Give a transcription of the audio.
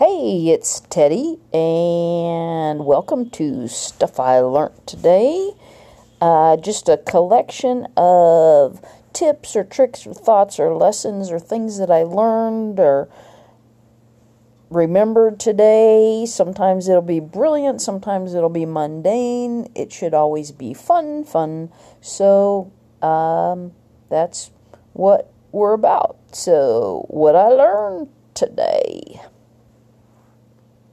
Hey, it's Teddy, and welcome to Stuff I Learned Today. Uh, just a collection of tips or tricks or thoughts or lessons or things that I learned or remembered today. Sometimes it'll be brilliant, sometimes it'll be mundane. It should always be fun, fun. So, um, that's what we're about. So, what I learned today.